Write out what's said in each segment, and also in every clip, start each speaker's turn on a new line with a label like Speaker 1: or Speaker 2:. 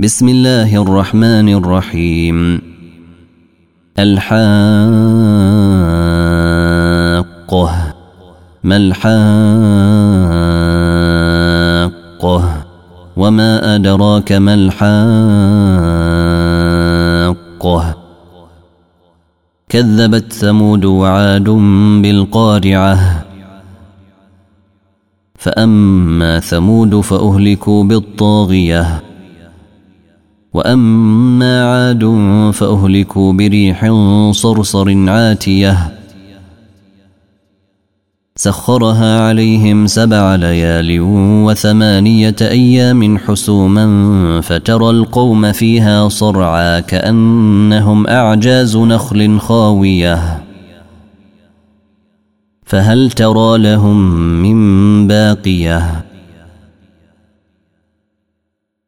Speaker 1: بسم الله الرحمن الرحيم. الحاقة. ما الحاقة؟ وما أدراك ما الحاقة؟ كذبت ثمود وعاد بالقارعة. فأما ثمود فأهلكوا بالطاغية. وأما عاد فأهلكوا بريح صرصر عاتية. سخرها عليهم سبع ليال وثمانية أيام حسوما فترى القوم فيها صرعا كأنهم أعجاز نخل خاوية. فهل ترى لهم من باقية؟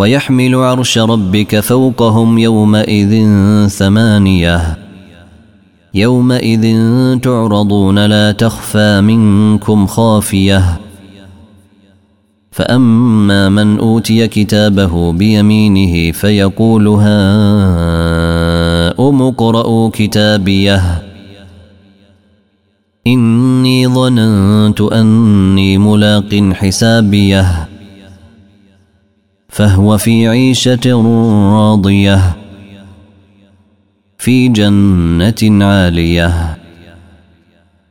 Speaker 1: ويحمل عرش ربك فوقهم يومئذ ثمانية. يومئذ تعرضون لا تخفى منكم خافية. فأما من أوتي كتابه بيمينه فيقول هاؤم اقرءوا كتابيه. إني ظننت أني ملاق حسابيه. فهو في عيشة راضية في جنة عالية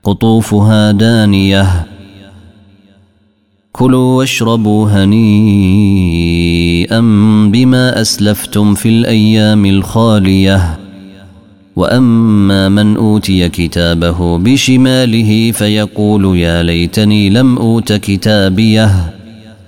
Speaker 1: قطوفها دانية. كلوا واشربوا هنيئا بما أسلفتم في الأيام الخالية. وأما من أوتي كتابه بشماله فيقول يا ليتني لم أوت كتابيه.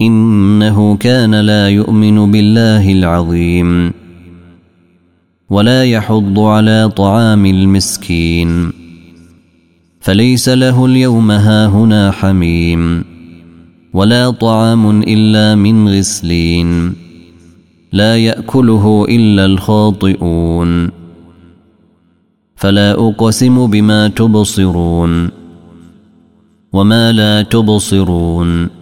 Speaker 1: إنه كان لا يؤمن بالله العظيم ولا يحض على طعام المسكين فليس له اليوم هاهنا حميم ولا طعام إلا من غسلين لا يأكله إلا الخاطئون فلا أقسم بما تبصرون وما لا تبصرون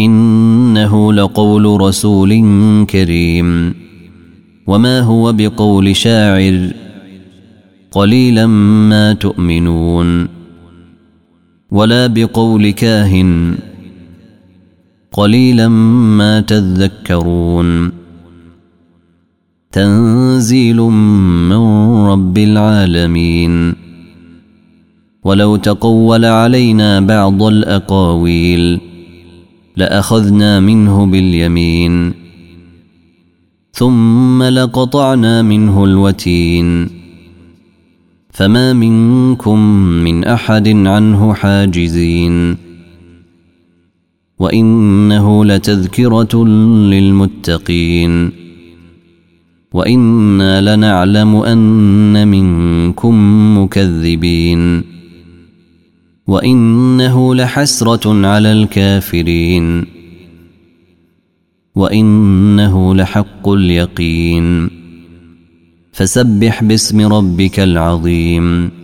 Speaker 1: إنه لقول رسول كريم. وما هو بقول شاعر؟ قليلا ما تؤمنون. ولا بقول كاهن. قليلا ما تذكرون. تنزيل من رب العالمين. ولو تقول علينا بعض الأقاويل. لأخذنا منه باليمين. ثم لقطعنا منه الوتين. فما منكم من أحد عنه حاجزين. وإنه لتذكرة للمتقين. وإنا لنعلم أن منكم مكذبين. وإنه لحسرة على الكافرين. وإنه لحق اليقين. فسبح باسم ربك العظيم.